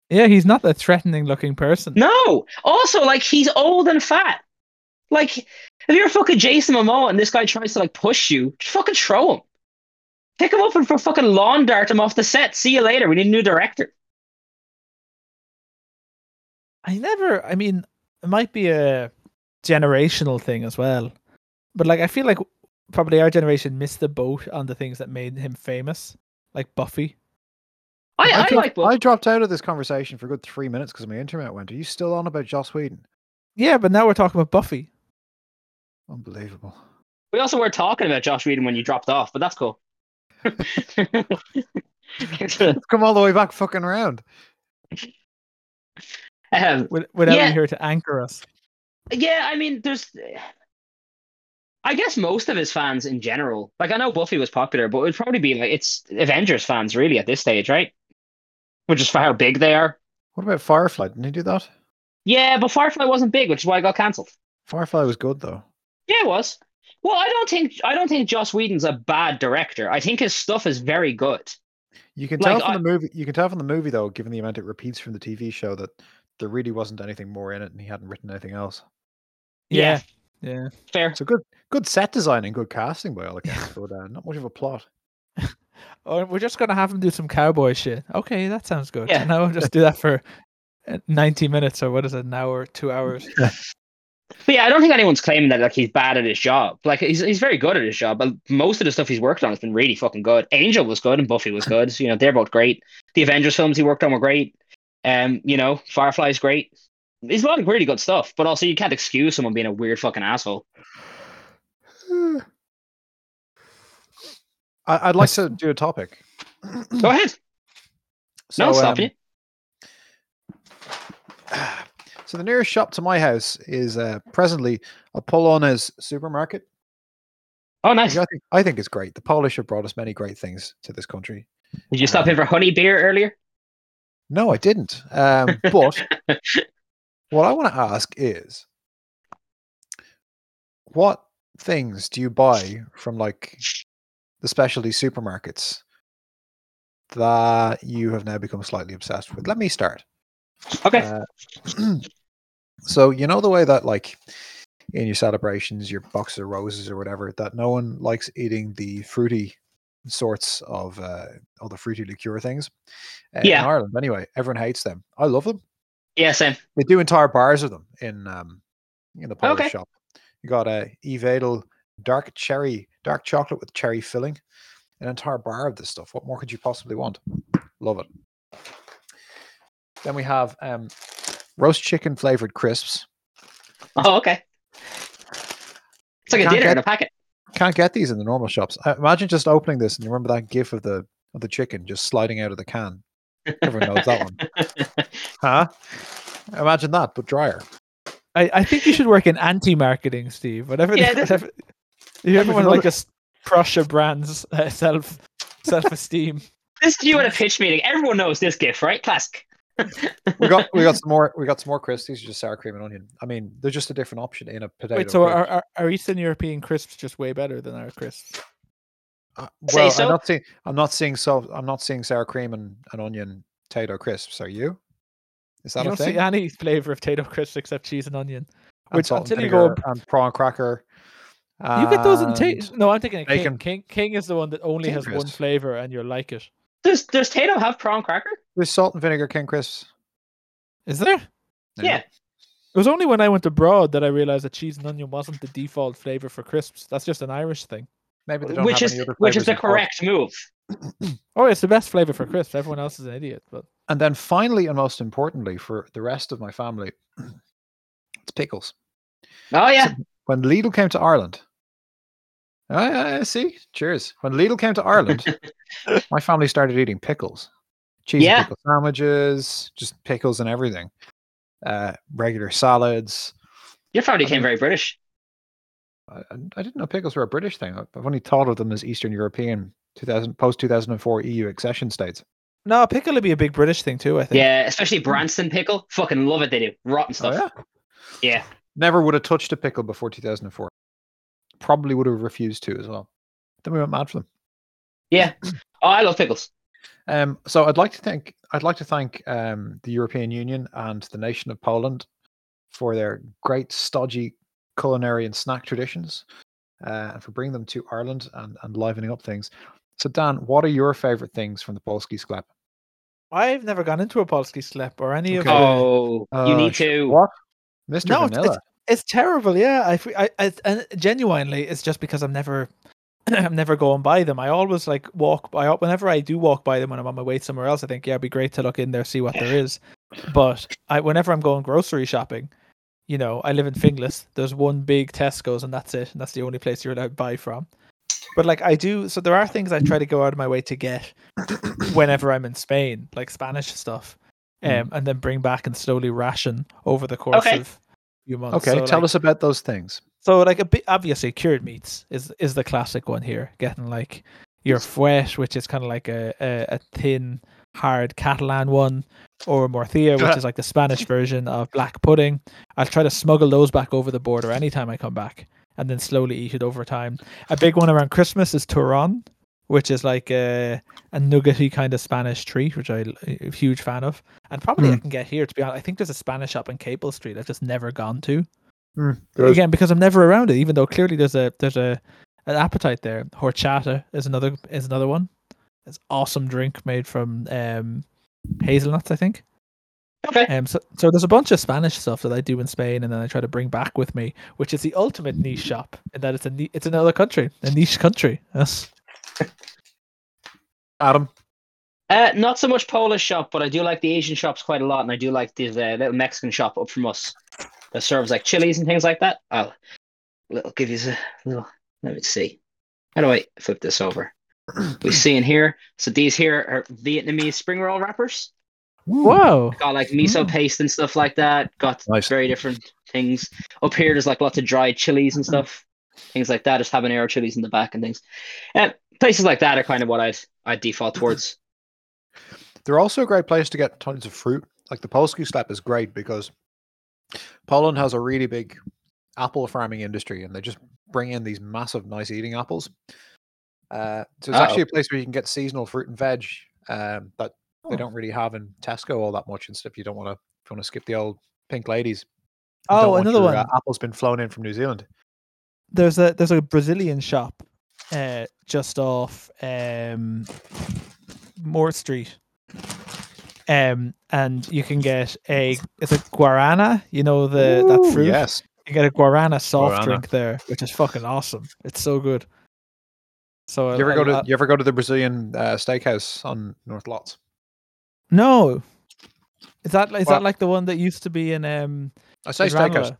Yeah, he's not a threatening looking person. No. Also, like he's old and fat. Like, if you're a fucking Jason Momoa and this guy tries to like push you, just fucking throw him. Pick him up and for fucking lawn dart him off the set. See you later. We need a new director. I never. I mean, it might be a generational thing as well, but like I feel like probably our generation missed the boat on the things that made him famous, like Buffy. I, I, dropped, like Buffy. I dropped out of this conversation for a good three minutes because my internet went. Are you still on about Joss Whedon? Yeah, but now we're talking about Buffy. Unbelievable. We also were talking about Joss Whedon when you dropped off, but that's cool. [laughs] Come all the way back fucking around. um, With- Without Yeah. you here to anchor us. yeah, I mean, there's. I guess most of his fans in general, like I know Buffy was popular, but it would probably be like it's Avengers fans really at this stage, right? Which is for how big they are. What about Firefly? Didn't he do that? Yeah, but Firefly wasn't big, which is why it got cancelled. Firefly was good though. Yeah, it was. Well, I don't think I don't think Joss Whedon's a bad director. I think his stuff is very good. You can Like, tell from I- the movie. You can tell from the movie though, given the amount it repeats from the TV show, that there really wasn't anything more in it, and he hadn't written anything else. Yeah. Yeah. Yeah. Fair. So good, good set design and good casting by all [laughs] accounts, but uh, not much of a plot. [laughs] Or we're just gonna have him do some cowboy shit. Okay, that sounds good. Yeah. [laughs] No, just do that for uh, ninety minutes or what is it, an hour, two hours. But yeah, I don't think anyone's claiming that like he's bad at his job. Like he's he's very good at his job. But most of the stuff he's worked on has been really fucking good. Angel was good and Buffy was good. You know, they're both great. The Avengers films he worked on were great. Um, you know, Firefly's great. He's a lot of really good stuff, but also you can't excuse someone being a weird fucking asshole. [sighs] I, I'd like to do a topic. Go ahead. [clears throat] So, no one's stopping um, you. [sighs] [laughs] So the nearest shop to my house is uh, presently a Polonez supermarket. Oh, nice. I think I think it's great. The Polish have brought us many great things to this country. Did you stop in for honey beer earlier? No, I didn't. Um, but [laughs] what I want to ask is, what things do you buy from like the specialty supermarkets that you have now become slightly obsessed with? Let me start. Okay. Uh, [clears throat] so you know the way that like in your celebrations, your boxes of roses or whatever, that no one likes eating the fruity sorts of uh, all the fruity liqueur things. Uh, Yeah. In Ireland, anyway, everyone hates them. I love them. yeah, same. They do entire bars of them in um in the Polish Okay. shop. You got a Evadel dark cherry, dark chocolate with cherry filling, an entire bar of this stuff. What more could you possibly want? Love it. Then we have um roast chicken flavored crisps. Oh, okay. It's like a Can't dinner in a packet. Can't get these in the normal shops. Uh, imagine just opening this and you remember that gif of the of the chicken just sliding out of the can. Everyone knows that one. [laughs] Huh? Imagine that, but drier. I, I think you should work in anti-marketing, Steve. Whatever. Yeah, they, [laughs] this- whatever you ever want to like another- just crush a brand's uh, self self-esteem. This is you at a pitch meeting. Everyone knows this gif, right? Classic. We got we got [laughs] some more we got some more crisps. These are just sour cream and onion. I mean, they're just a different option in a potato. Wait, so are, are are Eastern European crisps just way better than our crisps? Uh, well, so? I'm not seeing. I'm not seeing so. I'm not seeing sour cream and, and onion potato crisps. Are you? Is that you a don't thing? see any flavor of potato crisps except cheese and onion. And which salt and until you go and prawn cracker. You get those in and- taste. No, I'm thinking of King. King. King is the one that only King has one flavor, and you'll like it. Does does Tayto have prawn cracker? There's salt and vinegar king crisps. Is there? Yeah. It was only when I went abroad that I realized that cheese and onion wasn't the default flavor for crisps. That's just an Irish thing. Maybe they don't Which have is any other which is flavours the in Cork. correct move. [clears throat] Oh, it's the best flavor for crisps. Everyone else is an idiot. But And then finally, and most importantly, for the rest of my family, [clears throat] it's pickles. Oh yeah. When Lidl came to Ireland, I, I see. Cheers. When Lidl came to Ireland, [laughs] my family started eating pickles, cheese Yeah. pickle sandwiches, just pickles and everything. Uh, regular salads. Your family I came mean- very British. I, I didn't know pickles were a British thing. I've only thought of them as Eastern European 2000 post 2004 EU accession states. No, pickle would be a big British thing too. I think. Yeah, especially Branston pickle. Fucking love it. They do rotten Oh, stuff. yeah. yeah. Never would have touched a pickle before 2004. Probably would have refused to as well. Then we went mad for them. Yeah. [clears throat] Oh, I love pickles. Um, so I'd like to thank I'd like to thank um, the European Union and the nation of Poland for their great stodgy culinary and snack traditions, uh, and for bringing them to Ireland and, and livening up things. So Dan, what are your favorite things from the Polski Sklep? I've never gone into a Polski Sklep or any of Okay. the. Oh, you Uh, need to. What, Mister No, it's- Vanilla? It's terrible. Yeah, I, I, and genuinely, it's just because I'm never, [clears throat] I'm never going by them. I always like walk by. Whenever I do walk by them when I'm on my way somewhere else, I think yeah, it'd be great to look in there, see what there [sighs] is. But I, whenever I'm going grocery shopping, you know, I live in Finglas. There's one big Tesco's, and that's it. And that's the only place you're allowed to buy from. But like I do, so there are things I try to go out of my way to get [coughs] whenever I'm in Spain, like Spanish stuff, um, Mm. and then bring back and slowly ration over the course Okay. of few months. Okay, So, tell like- us about those things. so like a bit obviously cured meats is is the classic one here. Getting like your fuet, which is kind of like a, a, a thin, hard Catalan one, or morcilla, [laughs] which is like the Spanish version of black pudding. I'll try to smuggle those back over the border anytime I come back, and then slowly eat it over time. A big one around Christmas is Turon, which is like a a nuggetty kind of Spanish treat, which I, am a huge fan of. And probably I Hmm. can get here. To be honest, I think there's a Spanish shop in Capel Street. I've just never gone to Mm, again because I'm never around it. Even though clearly there's a there's a an appetite there. Horchata is another is another one. It's awesome drink made from um, hazelnuts, I think. Okay. Um, so so there's a bunch of Spanish stuff that I do in Spain, and then I try to bring back with me, which is the ultimate niche shop in that it's a it's another country, a niche country. Yes. Adam. Uh, not so much Polish shop, but I do like the Asian shops quite a lot, and I do like this uh, little Mexican shop up from us that serves like chilies and things like that. I'll little give you a little. Let me see. How do I flip this over? [clears throat] We see in here. So these here are Vietnamese spring roll wrappers. Whoa. Got like miso Mm. paste and stuff like that. Got Nice. very different things. Up here, there's like lots of dried chilies and stuff, things like that. Just habanero chilies in the back and things. Uh, places like that are kind of what I'd I'd default towards. They're also a great place to get tons of fruit. Like the Polski Sklep is great because Poland has a really big apple farming industry and they just bring in these massive, nice eating apples. Uh, so it's actually a place where you can get seasonal fruit and veg um, that they Oh. don't really have in Tesco all that much and stuff. You don't want to if you want to skip the old pink ladies. Oh, another your, one. Uh, apple's been flown in from New Zealand. there's a there's a Brazilian shop uh just off um Moore Street. Um and you can get a it's a guarana, you know the that fruit. Yes. You get a guarana soft Guarana. drink there, which is fucking awesome. It's so good. So You ever I- go to I- you ever go to the Brazilian uh, steakhouse on North Lotts? No. Is that is Well- that like the one that used to be in um I say in steakhouse. Ranelagh?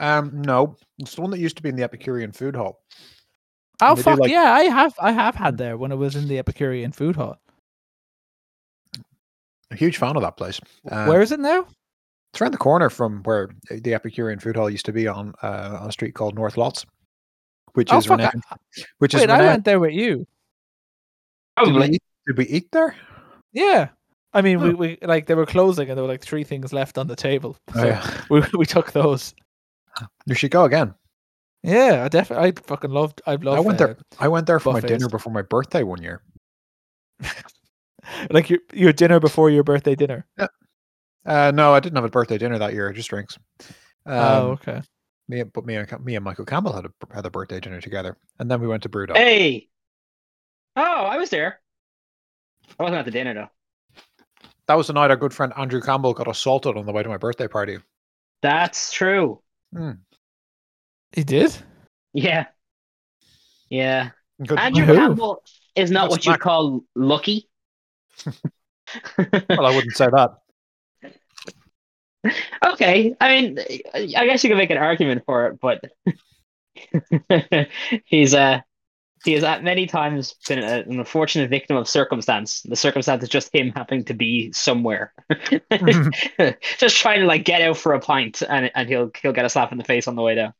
Um, no, it's the one that used to be in the Epicurean Food Hall. Oh they do, fuck like- yeah, I have I have had there when it was in the Epicurean food hall. A huge fan of that place. Uh, Where is it now? It's around the corner from where the Epicurean Food Hall used to be on uh, on a street called North Lotts, which Oh is fuck! I, renowned. Which is wait, I went there with you. Did we, eat, did we eat there? Yeah. I mean, we, Oh. we like they were closing and there were like three things left on the table. Oh, yeah. [laughs] we we took those. You should go again. Yeah, I definitely. I fucking loved. I loved. I went there. I went there for my dinner before my birthday one year. [laughs] like your your dinner before your birthday dinner. Uh, no, I didn't have a birthday dinner that year. I just drinks. Um, oh, okay. me, and- but me and me and Michael Campbell had a had a birthday dinner together, and then we went to Brewdog. Hey. Oh, I was there. I wasn't at the dinner though. That was the night our good friend Andrew Campbell got assaulted on the way to my birthday party. That's true. He did. Yeah. Yeah. Good. Andrew Who? Campbell is not That's what you Mac- call lucky. [laughs] well, I wouldn't say that. okay. I mean, I guess you could make an argument for it, but [laughs] he's uh he has at many times been a, an unfortunate victim of circumstance. The circumstance is just him having to be somewhere, [laughs] just trying to like get out for a pint, and and he'll he'll get a slap in the face on the way down.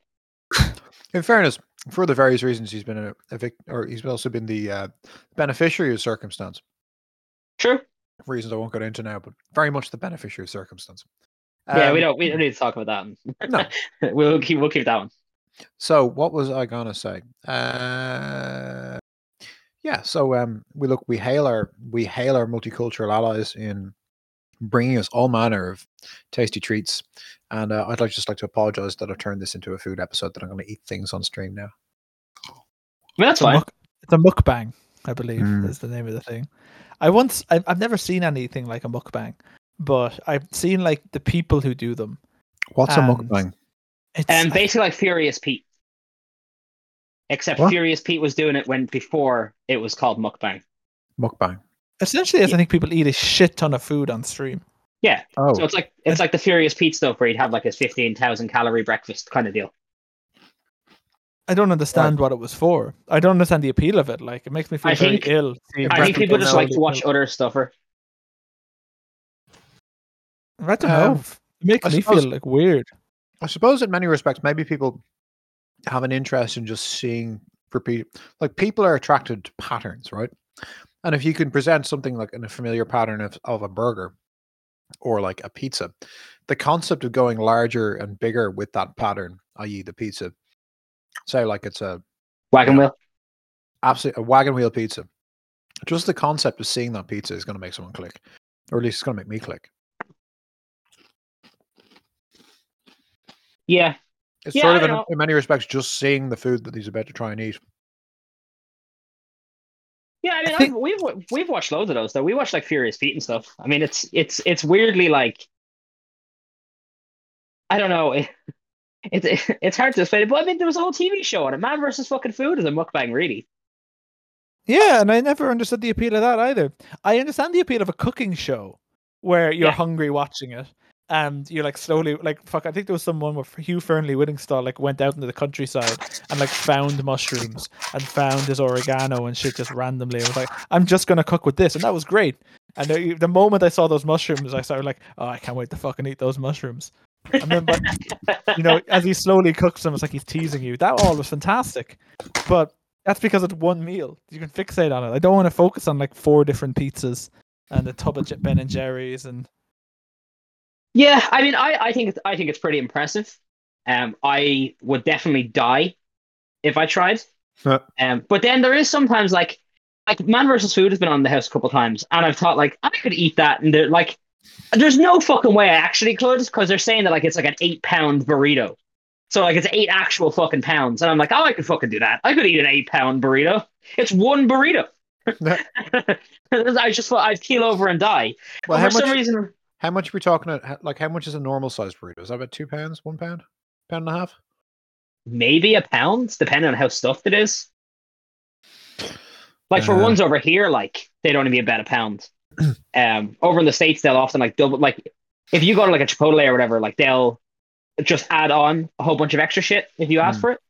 In fairness, for the various reasons he's been a, a vic- or he's also been the uh, beneficiary of circumstance. True. Reasons I won't get into now, but very much the beneficiary of circumstance. yeah, we Um, don't we don't need to talk about that. No. [laughs] we'll keep we'll keep that one. So what was I gonna say? Uh, yeah. So um, we look, we hail our we hail our multicultural allies in bringing us all manner of tasty treats, and uh, I'd like just like to apologize that I've turned this into a food episode that I'm going to eat things on stream now. I mean, that's It's a, fine. muk- it's a mukbang, I believe, Mm. is the name of the thing. I once, I've, I've never seen anything like a mukbang, but I've seen like the people who do them. What's a mukbang? It's And I- basically like Furious Pete. Except What? Furious Pete was doing it when before it was called mukbang. Mukbang. Essentially, is yeah. I think people eat a shit ton of food on stream. Yeah. Oh, So it's like it's like the Furious Pete stuff where he'd have like his fifteen thousand calorie breakfast kind of deal. I don't understand what it was for. I don't understand the appeal of it. Like, it makes me feel I very think- ill. I think people people just like to watch cook. other stuffer. I don't know. Um, it makes I me suppose- feel like weird. I suppose in many respects, maybe people have an interest in just seeing repeat. Like people are attracted to patterns, right? And if you can present something like in a familiar pattern of, of a burger or like a pizza, the concept of going larger and bigger with that pattern, i.e., the pizza, say like it's a Wagon Yeah. wheel. absolutely a wagon wheel pizza. Just the concept of seeing that pizza is going to make someone click, or at least it's going to make me click. Yeah. It's Yeah, sort of in, in many respects just seeing the food that he's about to try and eat. Yeah, I mean, I've, we've we've watched loads of those though. We watched like Furious Pete and stuff. I mean, it's it's it's weirdly like I don't know. [laughs] It, it's it's hard to explain. But I mean, there was a whole TV show on it. Man versus fucking food is a mukbang, really. Yeah, and I never understood the appeal of that either. I understand the appeal of a cooking show where you're Yeah. hungry watching it and you're like slowly like fuck I think there was someone where Hugh Fearnley Whittingstall like went out into the countryside and like found mushrooms and found his oregano and shit just randomly. I was like, I'm just gonna cook with this, and that was great. And the, the moment I saw those mushrooms, I started like, oh, I can't wait to fucking eat those mushrooms. And then, but you know, as he slowly cooks them, it's like he's teasing you. That all was fantastic, but that's because it's one meal. You can fixate on it. I don't want to focus on like four different pizzas and a tub of Ben and Jerry's and Yeah, I mean, I, I think it's, I think it's pretty impressive. Um, I would definitely die if I tried. Um, but then there is sometimes like like Man versus Food has been on the house a couple times, and I've thought like I could eat that, and they're like, there's no fucking way I actually could because they're saying that like it's like an eight pound burrito, so like it's eight actual fucking pounds, and I'm like, oh, I could fucking do that. I could eat an eight pound burrito. It's one burrito. [laughs] I just thought I'd keel over and die. Well, But for some reason, How much are we talking? At, like, how much is a normal sized burrito? Is that about two pounds, one pound, pound and a half? maybe a pound, depending on how stuffed it is. Like for Uh. ones over here, like they'd only be about a pound. um, over in the states, they'll often like double. Like if you go to like a Chipotle or whatever, like they'll just add on a whole bunch of extra shit if you ask Mm. for it.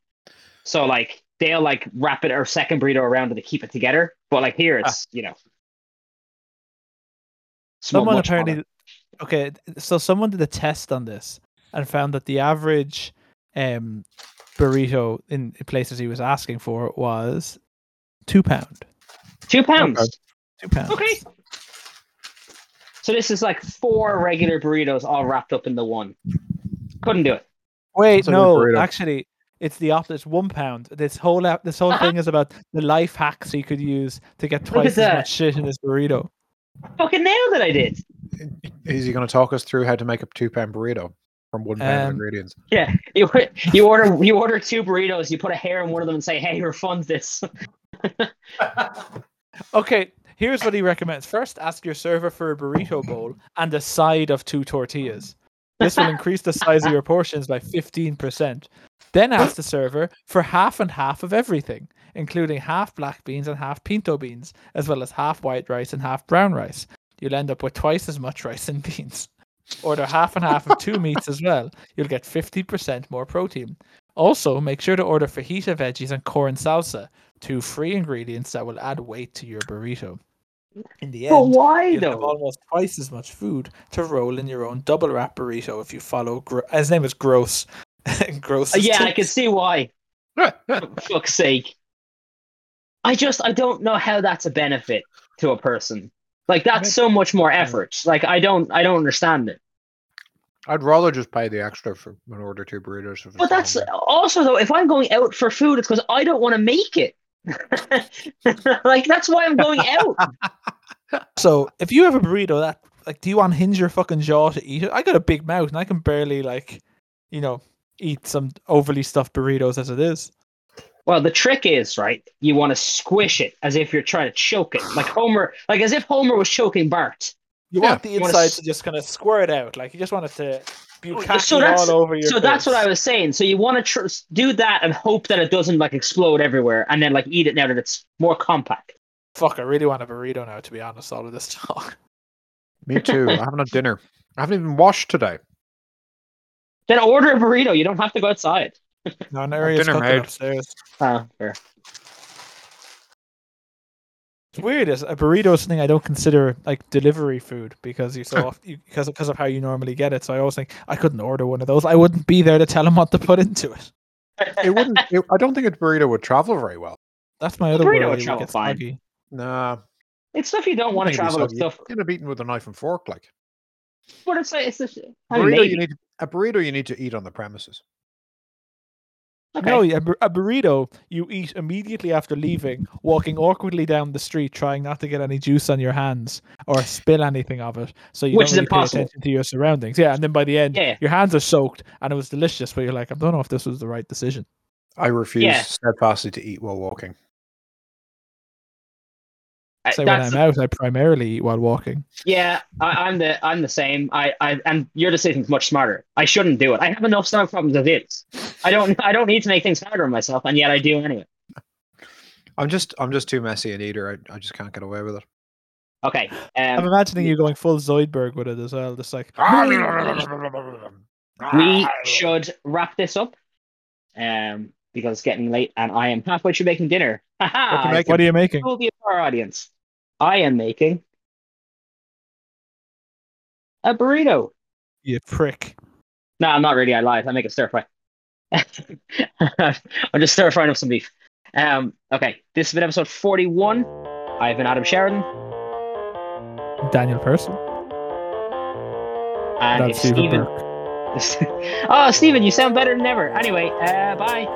So like they'll like wrap it or second burrito around to keep it together. But like here, it's you know. someone apparently. Okay so someone did a test on this and found that the average um burrito in places he was asking for was two pound two pounds. two pounds Okay. So this is like four regular burritos all wrapped up into one. Couldn't do it. wait It's no actually it's the opposite it's one pound this whole this whole Uh-huh. thing is about the life hacks he could use to get twice as that. much shit in his burrito Fucking nailed it! I did. Is he going to talk us through how to make a two pound burrito from one pound of Um, ingredients? Yeah, [laughs] you you order you order two burritos. You put a hair in one of them and say, "Hey, refund this." [laughs] Okay, here's what he recommends. First, ask your server for a burrito bowl and a side of two tortillas. This will increase the size of your portions by 15%. Then ask the server for half and half of everything, including half black beans and half pinto beans, as well as half white rice and half brown rice. You'll end up with twice as much rice and beans. Order half and half of two [laughs] meats as well. You'll get 50% more protein. Also, make sure to order fajita veggies and corn salsa, two free ingredients that will add weight to your burrito. In the But end, why you'll have though? almost twice as much food to roll in your own double wrap burrito if you follow. Gro- his name is Gross. [laughs] Gross. Uh, yeah, I can see why. For [laughs] fuck's sake. I just I don't know how that's a benefit to a person. Like that's so much more effort. Like I don't I don't understand it. I'd rather just pay the extra for an order two burritos. But that's on also though if I'm going out for food, it's because I don't want to make it. [laughs] like that's why I'm going out. [laughs] So if you have a burrito, that like, do you unhinge your fucking jaw to eat it? I got a big mouth and I can barely like, you know, eat some overly stuffed burritos as it is. Well, the trick is right. You want to squish it as if you're trying to choke it, like Homer, like as if Homer was choking Bart. You Yeah. want the You wanna insides to just kind of squirt out, like you just want it to be Oh, catching so all over your. So that's what. I was saying. So you want to tr- do that and hope that it doesn't like explode everywhere, and then like eat it now that it's more compact. Fuck, I really want a burrito now. To be honest, all of this talk. [laughs] Me too. I haven't had dinner. I haven't even washed today. Then order a burrito. You don't have to go outside. No, Neri's dinner cooking made. upstairs. Oh, fair. It's weird. Is a burrito is something I don't consider like delivery food because you so oft, you, because because of how you normally get it. So I always think I couldn't order one of those. I wouldn't be there to tell them what to put into it. It wouldn't. [laughs] It, I don't think a burrito would travel very well. That's my other burrito worry. would it travel fine. soggy. Nah. It's stuff you don't want to think it'd be travel with stuff. You end up eating with a knife and fork. Like But it's like it's just, mean, burrito, maybe. you need a burrito. You need to eat on the premises. Okay. No, a, bur- a burrito you eat immediately after leaving, walking awkwardly down the street, trying not to get any juice on your hands or spill anything of it, so you Which don't is really pay attention to your surroundings. Yeah, and then by the end, Yeah. your hands are soaked and it was delicious, but you're like, I don't know if this was the right decision. I refuse Yeah. steadfastly to eat while walking. I- Say when I'm out, I primarily eat while walking. Yeah, I, I'm the I'm the same. I, I and your decision's much smarter. I shouldn't do it. I have enough stomach problems as is. I don't I don't need to make things harder on myself, and yet I do anyway. I'm just. I'm just too messy an eater. I, I just can't get away with it. Okay. I'm Um, imagining you going full Zoidberg with it as well, just like [laughs] we should wrap this up. Um, because it's getting late, and I am halfway through making dinner. [laughs] What you What are you making? Cool the our audience. I am making a burrito. You prick. No, I'm not really. I lied. I make a stir fry. [laughs] I'm just stir frying up some beef. Um, okay, this has been episode 41. I've been Adam Sheridan, Daniel Person. and That's if Stephen Stephen. [laughs] Oh, Stephen, you sound better than ever. Anyway, uh, bye.